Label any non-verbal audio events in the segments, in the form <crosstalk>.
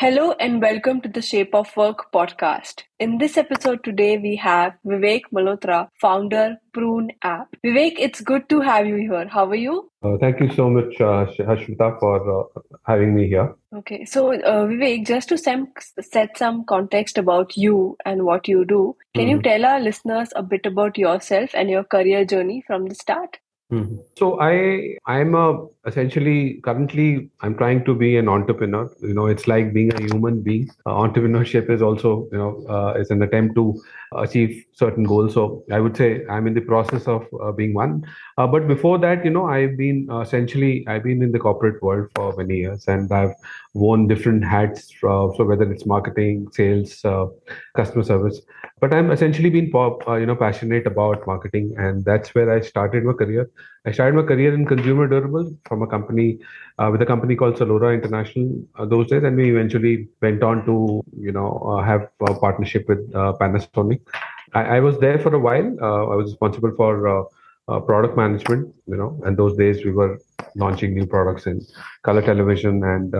Hello and welcome to the Shape of Work podcast. In this episode today, we have Vivek Malhotra, founder Prune app. Vivek, it's good to have you here. How are you? Uh, thank you so much, uh, Hashmita, for uh, having me here. Okay, so uh, Vivek, just to sem- set some context about you and what you do, can mm-hmm. you tell our listeners a bit about yourself and your career journey from the start? Mm-hmm. So I I'm a essentially currently I'm trying to be an entrepreneur. You know, it's like being a human being. Uh, entrepreneurship is also you know uh, is an attempt to achieve certain goals. So I would say I'm in the process of uh, being one. Uh, but before that, you know, I've been uh, essentially I've been in the corporate world for many years, and I've worn different hats. Uh, so whether it's marketing, sales, customer service, but I'm essentially been pop, you know passionate about marketing, and that's where I started my career. I started my career in consumer durables from a company uh, with a company called Salora International uh, those days, and we eventually went on to you know uh, have a partnership with uh, Panasonic. I, I, was there for a while. Uh, I was responsible for product management, you know, and those days we were launching new products in color television and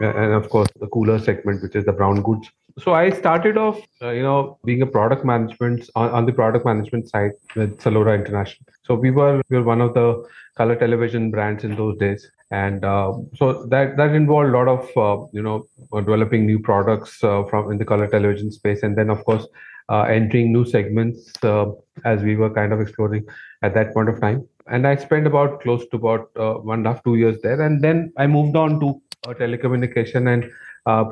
and of course the cooler segment, which is the brown goods so I started off, uh, you know, being a product management on, on the product management side with Salora International. So we were we were one of the color television brands in those days, and uh, so that that involved a lot of uh, you know developing new products uh, from in the color television space, and then of course uh, entering new segments uh, as we were kind of exploring at that point of time. And I spent about close to about one and a half two years there, and then I moved on to telecommunication and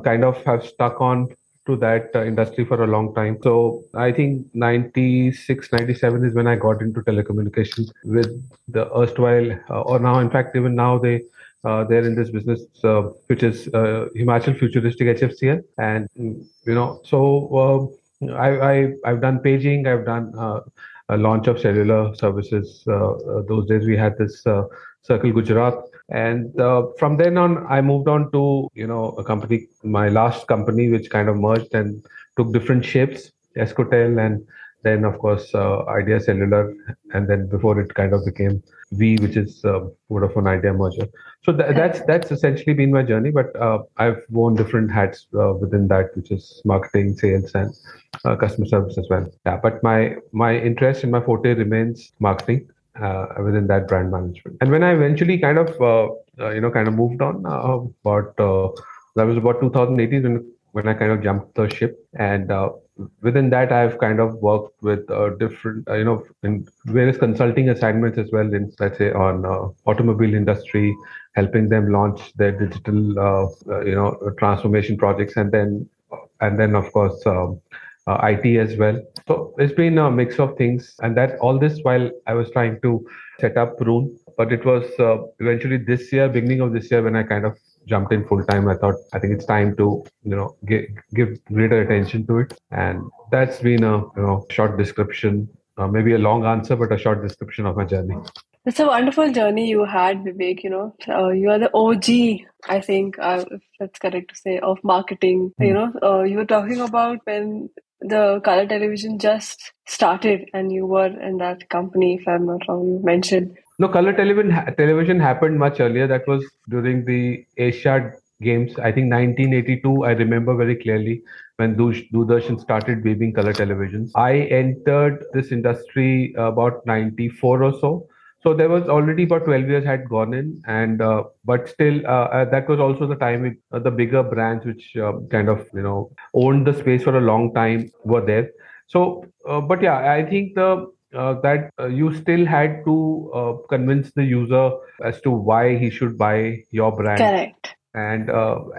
kind of have stuck on to that uh, industry for a long time. So I think 96, 97 is when I got into telecommunications with the erstwhile, uh, or now, in fact, even now they uh, they're in this business, uh, which is uh, Himachal Futuristic HFCL, and you know, so uh, I, I have done paging, I've done a launch of cellular services. those days we had this Circle Gujarat, and uh, from then on i moved on to you know a company my last company which kind of merged and took different shapes escotel and then of course uh, idea cellular. And then before it kind of became v which is sort uh, vodafone idea merger. So th- that's that's essentially been my journey but uh, i've worn different hats uh, within that which is marketing sales and uh, customer service as well. Yeah but my my interest and my forte remains marketing uh, within that brand management. And when I eventually kind of, uh, uh, you know, kind of moved on, about that was about 2018 when when I kind of jumped the ship. And within that, I've kind of worked with different, you know, in various consulting assignments as well. In let's say on automobile industry, helping them launch their digital, you know, transformation projects, and then and then of course. Um, uh, IT as well. So it's been a mix of things, and that all this while I was trying to set up Prune. But it was uh, eventually this year, beginning of this year, when I kind of jumped in full time. I thought I think it's time to you know give, give greater attention to it, and that's been a you know short description, uh, maybe a long answer, but a short description of my journey. It's a wonderful journey you had, Vivek. You know, uh, you are the OG, I think, uh, if that's correct to say, of marketing. Mm. You know, uh, you were talking about when the color television just started and you were in that company if i'm not wrong you mentioned. No color television television happened much earlier. That was during the asiad games. I think 1982 i remember very clearly when Doordarshan started weaving color televisions. I entered this industry about 94 or so so there was already about 12 years had gone in and uh, but still uh, uh that was also the time with, uh, the bigger brands which um, kind of you know owned the space for a long time were there. So uh, but yeah i think the uh, that you still had to convince the user as to why he should buy your brand. Correct. And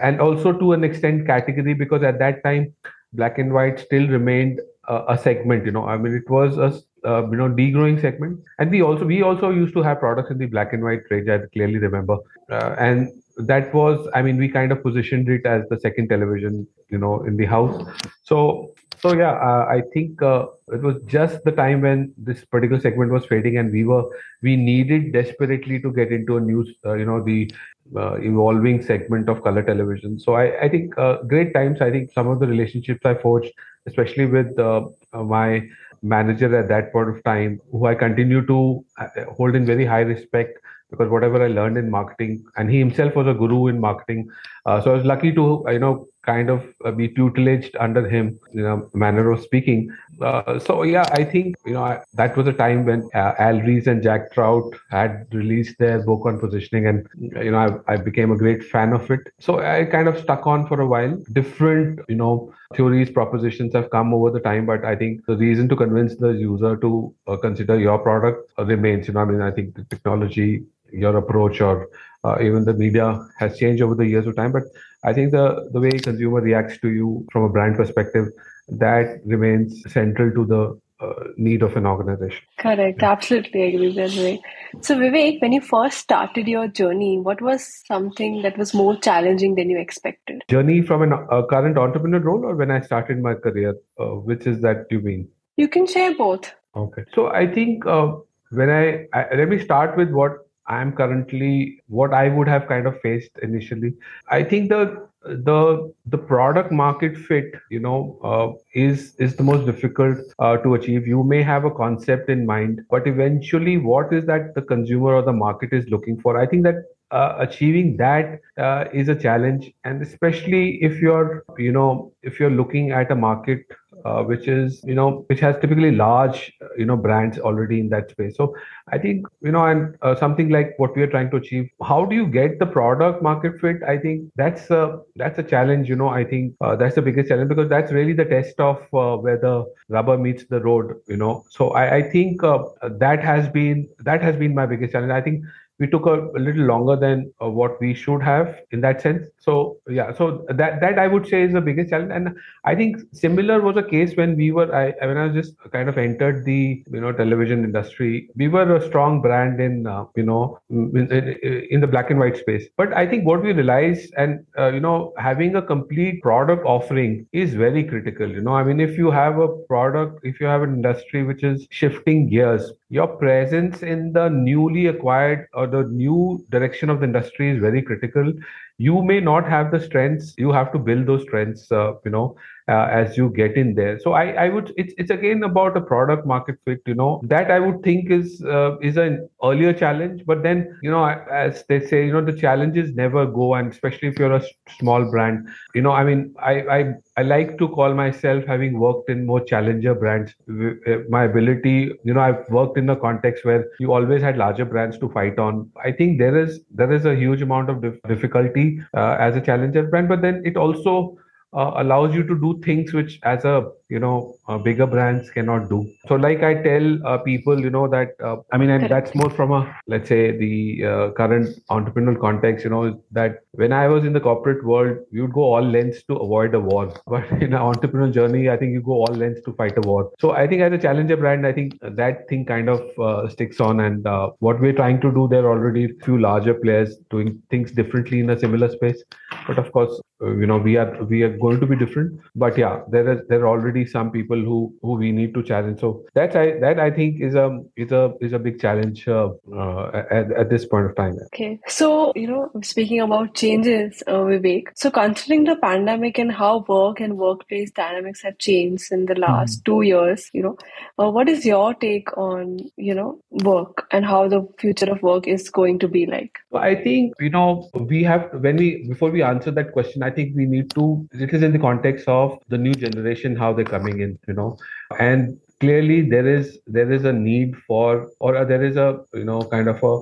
and also to an extent category because at that time black and white still remained a segment you know. I mean it was a uh, you know degrowing segment. And we also we also used to have products in the black and white range i clearly remember. Uh, and that was i mean we kind of positioned it as the second television you know in the house. So so yeah uh, i think uh, it was just the time when this particular segment was fading and we were we needed desperately to get into a new uh, you know the uh, evolving segment of color television. So i i think uh, great times. I think some of the relationships i forged especially with uh, my manager at that point of time who i continue to hold in very high respect because whatever I learned in marketing, and he himself was a guru in marketing, uh, so I was lucky to you know kind of uh, be tutelaged under him, you know, manner of speaking. Uh, so yeah, I think you know I, that was a time when uh, Al Ries and Jack Trout had released their book on positioning, and you know I, I became a great fan of it. So I kind of stuck on for a while. Different you know theories, propositions have come over the time, but I think the reason to convince the user to uh, consider your product remains. You know, I mean, I think the technology your approach or uh, even the media has changed over the years of time but i think the the way consumer reacts to you from a brand perspective that remains central to the uh, need of an organization. Correct. Absolutely I agree with that. So, Vivek, when you first started your journey, what was something that was more challenging than you expected? Journey from an, a current entrepreneur role, or when I started my career, uh, which is that you mean? You can share both. Okay. So, I think uh, when I, I let me start with what I'm currently what I would have kind of faced initially. I think the the the product market fit you know uh, is is the most difficult uh, to achieve. You may have a concept in mind but eventually what is that the consumer or the market is looking for? I think that uh, achieving that uh, is a challenge. And especially if you're you know if you're looking at a market uh, which is you know which has typically large you know brands already in that space. So i think you know and uh, something like what we are trying to achieve how do you get the product market fit? I think that's a that's a challenge you know i think uh, that's the biggest challenge because that's really the test of uh, where the rubber meets the road you know. So i, I think uh, that has been that has been my biggest challenge. I think we took a, a little longer than uh, what we should have in that sense. So yeah so that that i would say is the biggest challenge. And i think similar was a case when we were i when i just kind of entered the you know television industry. We were a strong brand in uh, you know in, in, the black and white space. But i think what we realized and uh, you know having a complete product offering is very critical you know. I mean if you have a product if you have an industry which is shifting gears your presence in the newly acquired or the new direction of the industry is very critical. You may not have the strengths you have to build those strengths uh, you know uh, as you get in there so i i would it's it's again about a product market fit you know that i would think is uh, is an earlier challenge but then you know as they say you know the challenges never go and especially if you're a small brand you know i mean i i I like to call myself having worked in more challenger brands. Uh, my ability, you know, I've worked in a context where you always had larger brands to fight on. I think there is there is a huge amount of difficulty uh, as a challenger brand, but then it also uh, allows you to do things which as a you know uh, bigger brands cannot do. So like i tell uh, people you know that uh, i mean and that's more from a let's say the uh, current entrepreneurial context you know that when i was in the corporate world you would go all lengths to avoid a war. <laughs> But in an entrepreneurial journey i think you go all lengths to fight a war. So i think as a challenger brand i think that thing kind of uh, sticks on. And what we're trying to do there are already a few larger players doing things differently in a similar space. But of course you know we are we are going to be different. But yeah there is there are already some people who who we need to challenge. So that's i that i think is a is a is a big challenge uh, uh, at, at this point of time. Okay. So you know speaking about changes uh, vivek so considering the pandemic and how work and workplace dynamics have changed in the last mm. two years you know uh, what is your take on you know work and how the future of work is going to be like? I think you know we have when we before we answer that question i think we need to it is in the context of the new generation how they're coming in you know. And clearly there is there is a need for or there is a you know kind of a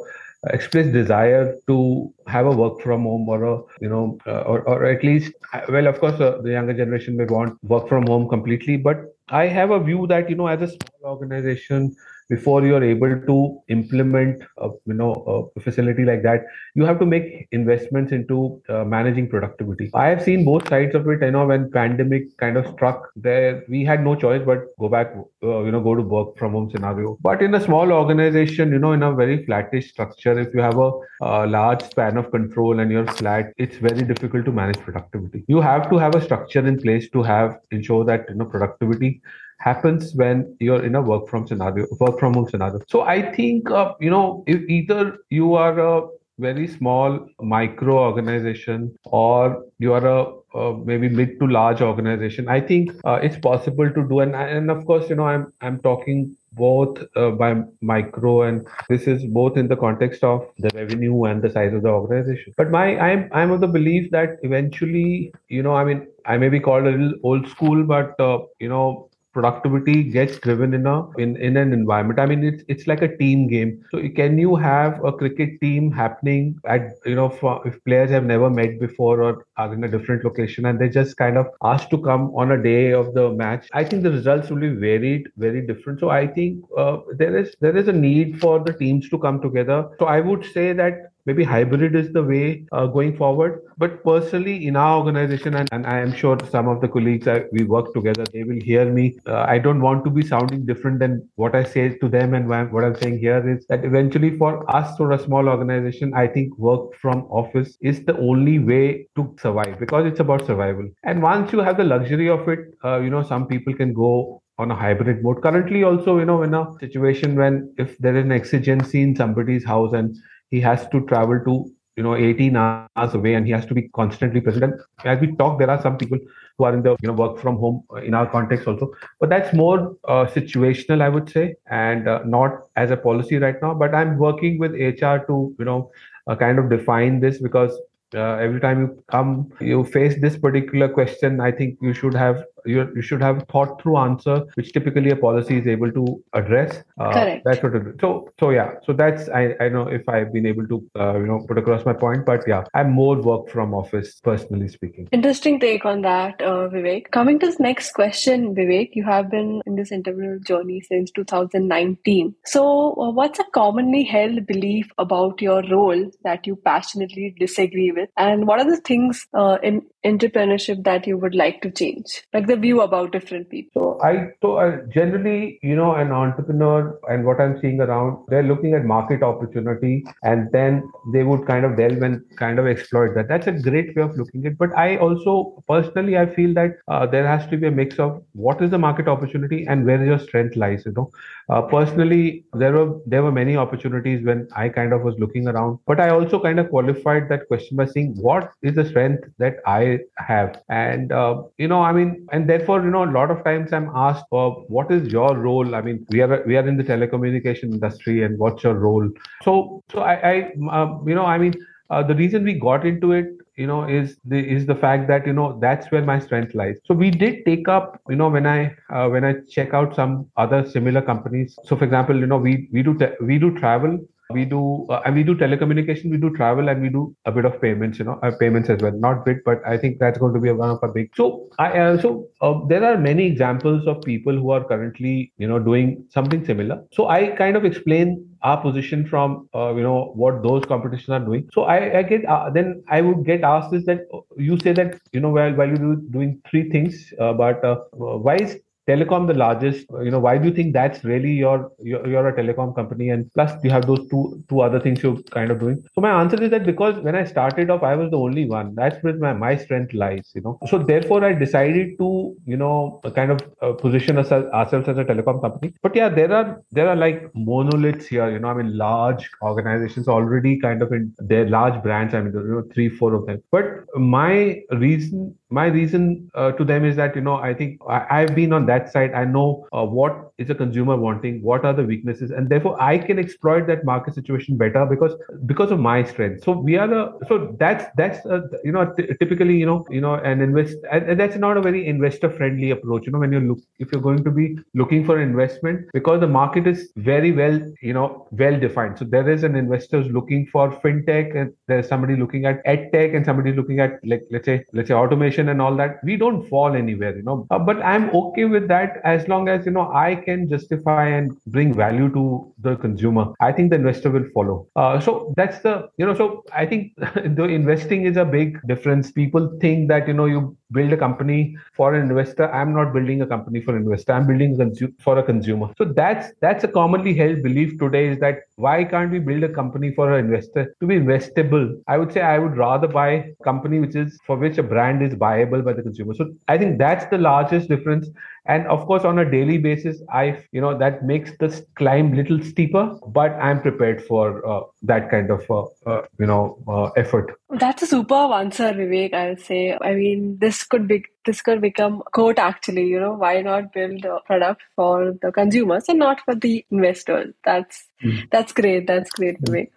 express desire to have a work from home or a you know uh, or, or at least well of course uh, the younger generation may want work from home completely but i have a view that you know as a small organization before you're able to implement a, you know a facility like that you have to make investments into uh, managing productivity. I have seen both sides of it. You know when pandemic kind of struck there we had no choice but go back uh, you know go to work from home scenario. But in a small organization you know in a very flattish structure if you have a, a large span of control and you're flat it's very difficult to manage productivity. You have to have a structure in place to have ensure that you know productivity happens when you're in a work from scenario work from home scenario. So i think uh, you know if either you are a very small micro organization or you are a uh, maybe mid to large organization. I think uh, it's possible to do and and of course you know i'm i'm talking both uh, by micro and this is both in the context of the revenue and the size of the organization. But my i'm i'm of the belief that eventually you know i mean i may be called a little old school but uh, you know productivity gets driven in a in, in an environment. I mean it's it's like a team game. So can you have a cricket team happening at you know for, if players have never met before or are in a different location and they just kind of asked to come on a day of the match i think the results will be varied very different. So i think uh, there is there is a need for the teams to come together. So i would say that maybe hybrid is the way uh, going forward. But personally in our organization and, and i am sure some of the colleagues I, we work together they will hear me. Uh, i don't want to be sounding different than what i say to them and what i'm saying here is that eventually for us or a small organization i think work from office is the only way to survive because it's about survival. And once you have the luxury of it uh, you know some people can go on a hybrid mode. Currently also you know in a situation when if there is an exigency in somebody's house and he has to travel to you know 18 hours away and he has to be constantly present. And as we talk there are some people who are in the you know work from home uh, in our context also. But that's more uh, situational i would say and uh, not as a policy right now. But i'm working with hr to you know uh, kind of define this because uh, every time you come you face this particular question i think you should have you, you should have thought through answer which typically a policy is able to address. Uh, Correct. that's what it is. so so yeah. So that's i i know if i've been able to uh, you know put across my point but yeah i'm more work from office personally speaking. Interesting take on that uh, vivek. Coming to this next question vivek you have been in this interview journey since 2019 so uh, what's a commonly held belief about your role that you passionately disagree with? And what are the things uh, in entrepreneurship that you would like to change? Like the view about different people. So i so uh, generally you know an entrepreneur and what i'm seeing around they're looking at market opportunity and then they would kind of delve and kind of exploit that. That's a great way of looking at but i also personally i feel that uh, there has to be a mix of what is the market opportunity and where your strength lies you know uh, personally there were there were many opportunities when i kind of was looking around but i also kind of qualified that question by saying what is the strength that i have? And uh, you know i mean and therefore you know a lot of times i'm asked uh, what is your role? I mean we are we are in the telecommunication industry and what's your role? So so i i uh, you know i mean uh, the reason we got into it you know is the is the fact that you know that's where my strength lies. So we did take up you know when i uh, when i check out some other similar companies. So for example you know we we do te- we do travel. We do uh, and we do telecommunication we do travel and we do a bit of payments you know uh, payments as well. Not big but i think that's going to be one of our big. So i uh, so uh, there are many examples of people who are currently you know doing something similar. So i kind of explain our position from uh, you know what those competitions are doing. So i, I get uh, then i would get asked is that you say that you know while while you're doing three things but why is telecom the largest you know why do you think that's really your you're, you're, a telecom company and plus you have those two two other things you're kind of doing? So my answer is that because when i started off i was the only one. That's where my, my strength lies you know. So therefore i decided to you know kind of uh, position us, ourselves as a telecom company. But yeah there are there are like monoliths here you know i mean large organizations already kind of in their large brands i mean you know three four of them. But my reason my reason uh, to them is that you know i think I, have been on that side. I know uh, what is a consumer wanting what are the weaknesses and therefore i can exploit that market situation better because because of my strength. So we are a so that's that's a, you know t- typically you know you know an invest and, that's not a very investor friendly approach. You know when you look if you're going to be looking for investment because the market is very well you know well defined. So there is an investor looking for fintech and there's somebody looking at ed tech and somebody looking at like let's say let's say automation progression and all that we don't fall anywhere you know. Uh, but i'm okay with that as long as you know i can justify and bring value to the consumer. I think the investor will follow. Uh, so that's the you know so i think <laughs> the investing is a big difference. People think that you know you build a company for an investor. I'm not building a company for an investor. I'm building for a consumer. So that's that's a commonly held belief today is that why can't we build a company for an investor to be investable? I would say i would rather buy a company which is for which a brand is buyable by the consumer. So i think that's the largest difference and of course on a daily basis i you know that makes the climb little steeper but i'm prepared for uh, that kind of uh, uh, you know uh, effort. That's a superb answer vivek i'll say. I mean this could be this could become quote actually you know why not build a product for the consumers and not for the investors that's mm. that's great that's great vivek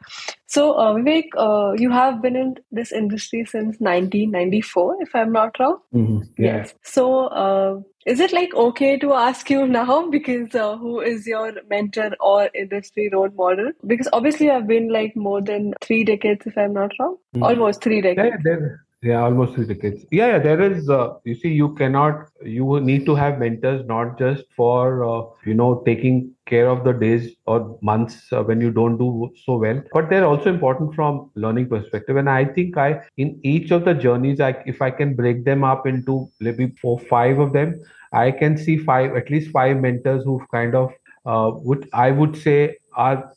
so uh, vivek uh, you have been in this industry since 1994 if i'm not wrong mm-hmm. yeah. yes so uh, is it like okay to ask you <laughs> now because uh, who is your mentor or industry role model because obviously i've been like more than three decades if i'm not wrong mm. almost three decades yeah, yeah, almost three decades. Yeah, yeah. There is. Uh, you see, you cannot. You need to have mentors, not just for uh, you know taking care of the days or months uh, when you don't do so well, but they're also important from learning perspective. And I think I, in each of the journeys, I if I can break them up into maybe four, five of them, I can see five, at least five mentors who've kind of uh, would I would say are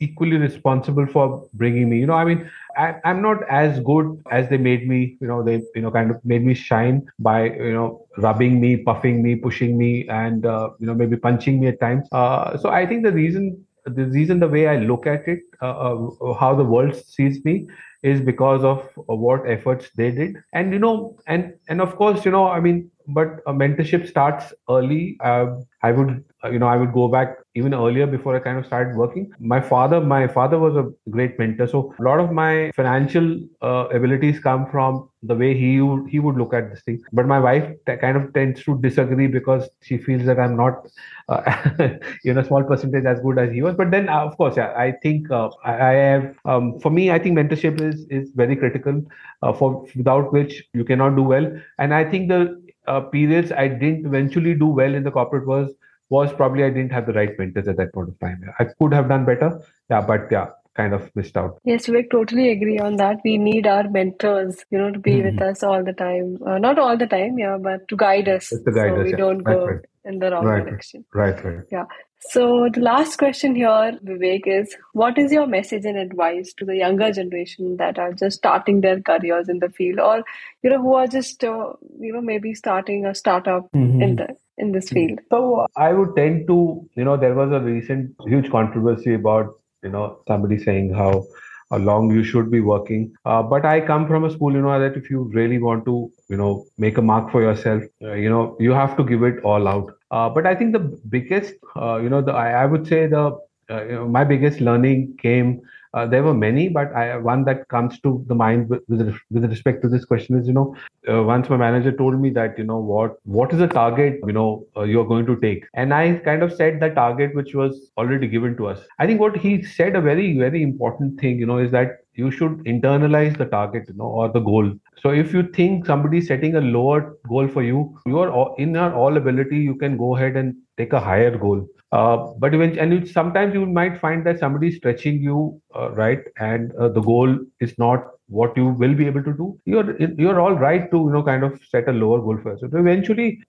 equally responsible for bringing me. You know, I mean I, am not as good as they made me. You know, they you know kind of made me shine by you know rubbing me, puffing me, pushing me, and uh, you know maybe punching me at times. Uh, so I think the reason the reason the way I look at it, uh, uh how the world sees me, is because of what efforts they did, and you know, and and of course, you know, I mean, but mentorship starts early. Uh, I would you know i would go back even earlier before i kind of started working. My father my father was a great mentor. So a lot of my financial uh, abilities come from the way he would he would look at this thing. But my wife t- kind of tends to disagree because she feels that i'm not uh, <laughs> you know a small percentage as good as he was. But then uh, of course yeah, i think uh, I, I, have um, for me i think mentorship is is very critical uh, for without which you cannot do well. And i think the uh, periods i didn't eventually do well in the corporate was was probably I didn't have the right mentors at that point of time. I could have done better, yeah, but yeah, kind of missed out. Yes, we totally agree on that. We need our mentors, you know, to be mm-hmm. with us all the time. Uh, not all the time, yeah, but to guide us, to guide so us, we yeah. don't go right, right. In the wrong right, direction. Right, right. Yeah. So the last question here, Vivek, is what is your message and advice to the younger generation that are just starting their careers in the field, or you know, who are just uh, you know maybe starting a startup mm-hmm. in the in this field? So I would tend to, you know, there was a recent huge controversy about, you know, somebody saying how long you should be working. Uh, but I come from a school, you know, that if you really want to, you know, make a mark for yourself, uh, you know, you have to give it all out. Uh, but I think the biggest, uh, you know, the I, I would say the, uh, you know, my biggest learning came uh, there were many, but I, one that comes to the mind with, with, respect to this question is, you know, uh, once my manager told me that, you know, what what is the target, you know, uh, you're going to take, and I kind of said the target which was already given to us. I think what he said a very very important thing, you know, is that you should internalize the target, you know, or the goal. So if you think somebody is setting a lower goal for you, you are in your all ability, you can go ahead and take a higher goal. Uh, but when and you, sometimes you might find that somebody is stretching you uh, right? And uh, the goal is not what you will be able to do. You're you're all right to you know kind of set a lower goal for yourself. So eventually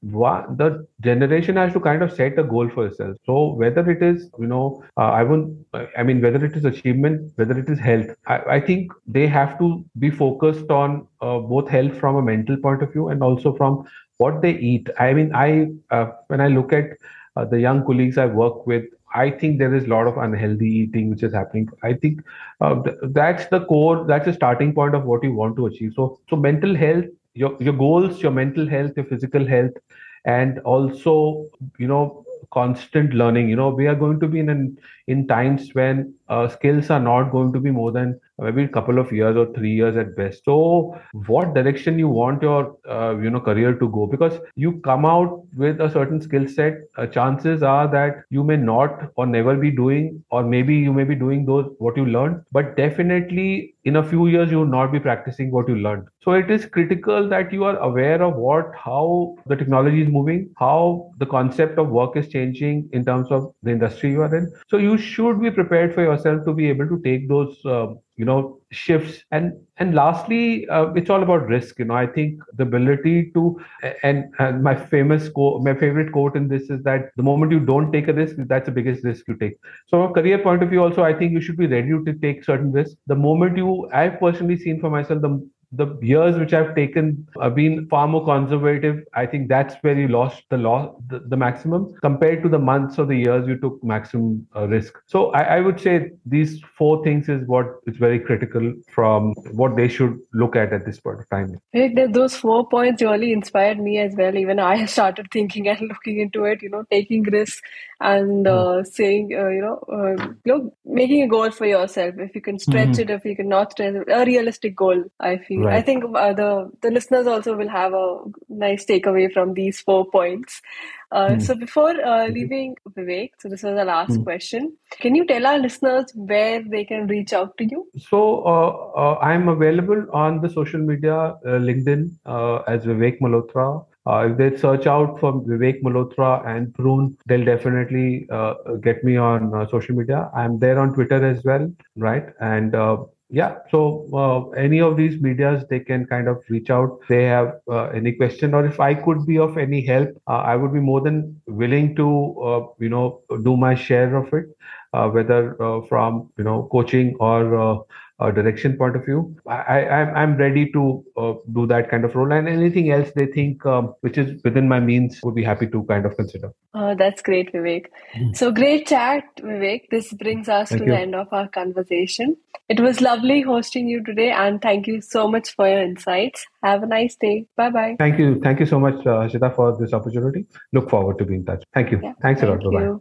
the generation has to kind of set a goal for itself so whether it is you know uh, i won't i mean whether it is achievement whether it is health i, I think they have to be focused on uh, both health from a mental point of view and also from what they eat. I mean i when i look at uh, the young colleagues I work with, I think there is a lot of unhealthy eating which is happening. I think uh, th- that's the core, that's the starting point of what you want to achieve. So, so mental health, your your goals, your mental health, your physical health, and also you know constant learning. You know we are going to be in an, in times when uh, skills are not going to be more than maybe a couple of years or three years at best. So, what direction you want your uh, you know career to go? Because you come out with a certain skill set, uh, chances are that you may not or never be doing, or maybe you may be doing those what you learned, but definitely in a few years you will not be practicing what you learned so it is critical that you are aware of what how the technology is moving how the concept of work is changing in terms of the industry you are in so you should be prepared for yourself to be able to take those uh, you know shifts. And and lastly uh, it's all about risk. You know i think the ability to and, and my famous quote my favorite quote in this is that the moment you don't take a risk that's the biggest risk you take. So from a career point of view also i think you should be ready to take certain risks. The moment you i've personally seen for myself the the years which I've taken have been far more conservative. I think that's where you lost the loss, the, the maximum compared to the months or the years you took maximum uh, risk. So I, I, would say these four things is what is very critical from what they should look at at this point of time. Those four points really inspired me as well. Even I <laughs> started thinking and looking into it. You know, taking risks and hmm. uh, saying, uh, you know, uh, you know, making a goal for yourself. If you can stretch mm-hmm. it, if you can not stretch it, a realistic goal. I feel. Right. I think uh, the the listeners also will have a nice takeaway from these four points. Uh, mm. So before uh, leaving Vivek, so this was the last mm. question. Can you tell our listeners where they can reach out to you? So uh, uh I'm available on the social media, uh, LinkedIn as Vivek Malhotra. If they search out for Vivek Malhotra and Prune, they'll definitely get me on social media. I'm there on Twitter as well, right? And yeah so uh, any of these medias they can kind of reach out they have uh, any question or if i could be of any help uh, i would be more than willing to uh, you know do my share of it uh, whether uh, from you know coaching or uh, direction point of view, I, I I'm ready to uh, do that kind of role. And anything else they think um, which is within my means would be happy to kind of consider. Oh, that's great, Vivek. Mm. So great chat, Vivek. This brings us thank to you. the end of our conversation. It was lovely hosting you today, and thank you so much for your insights. Have a nice day. Bye bye. Thank you. Thank you so much, uh, Shita, for this opportunity. Look forward to being in touch. Thank you. Yeah, Thanks thank a lot. Bye bye.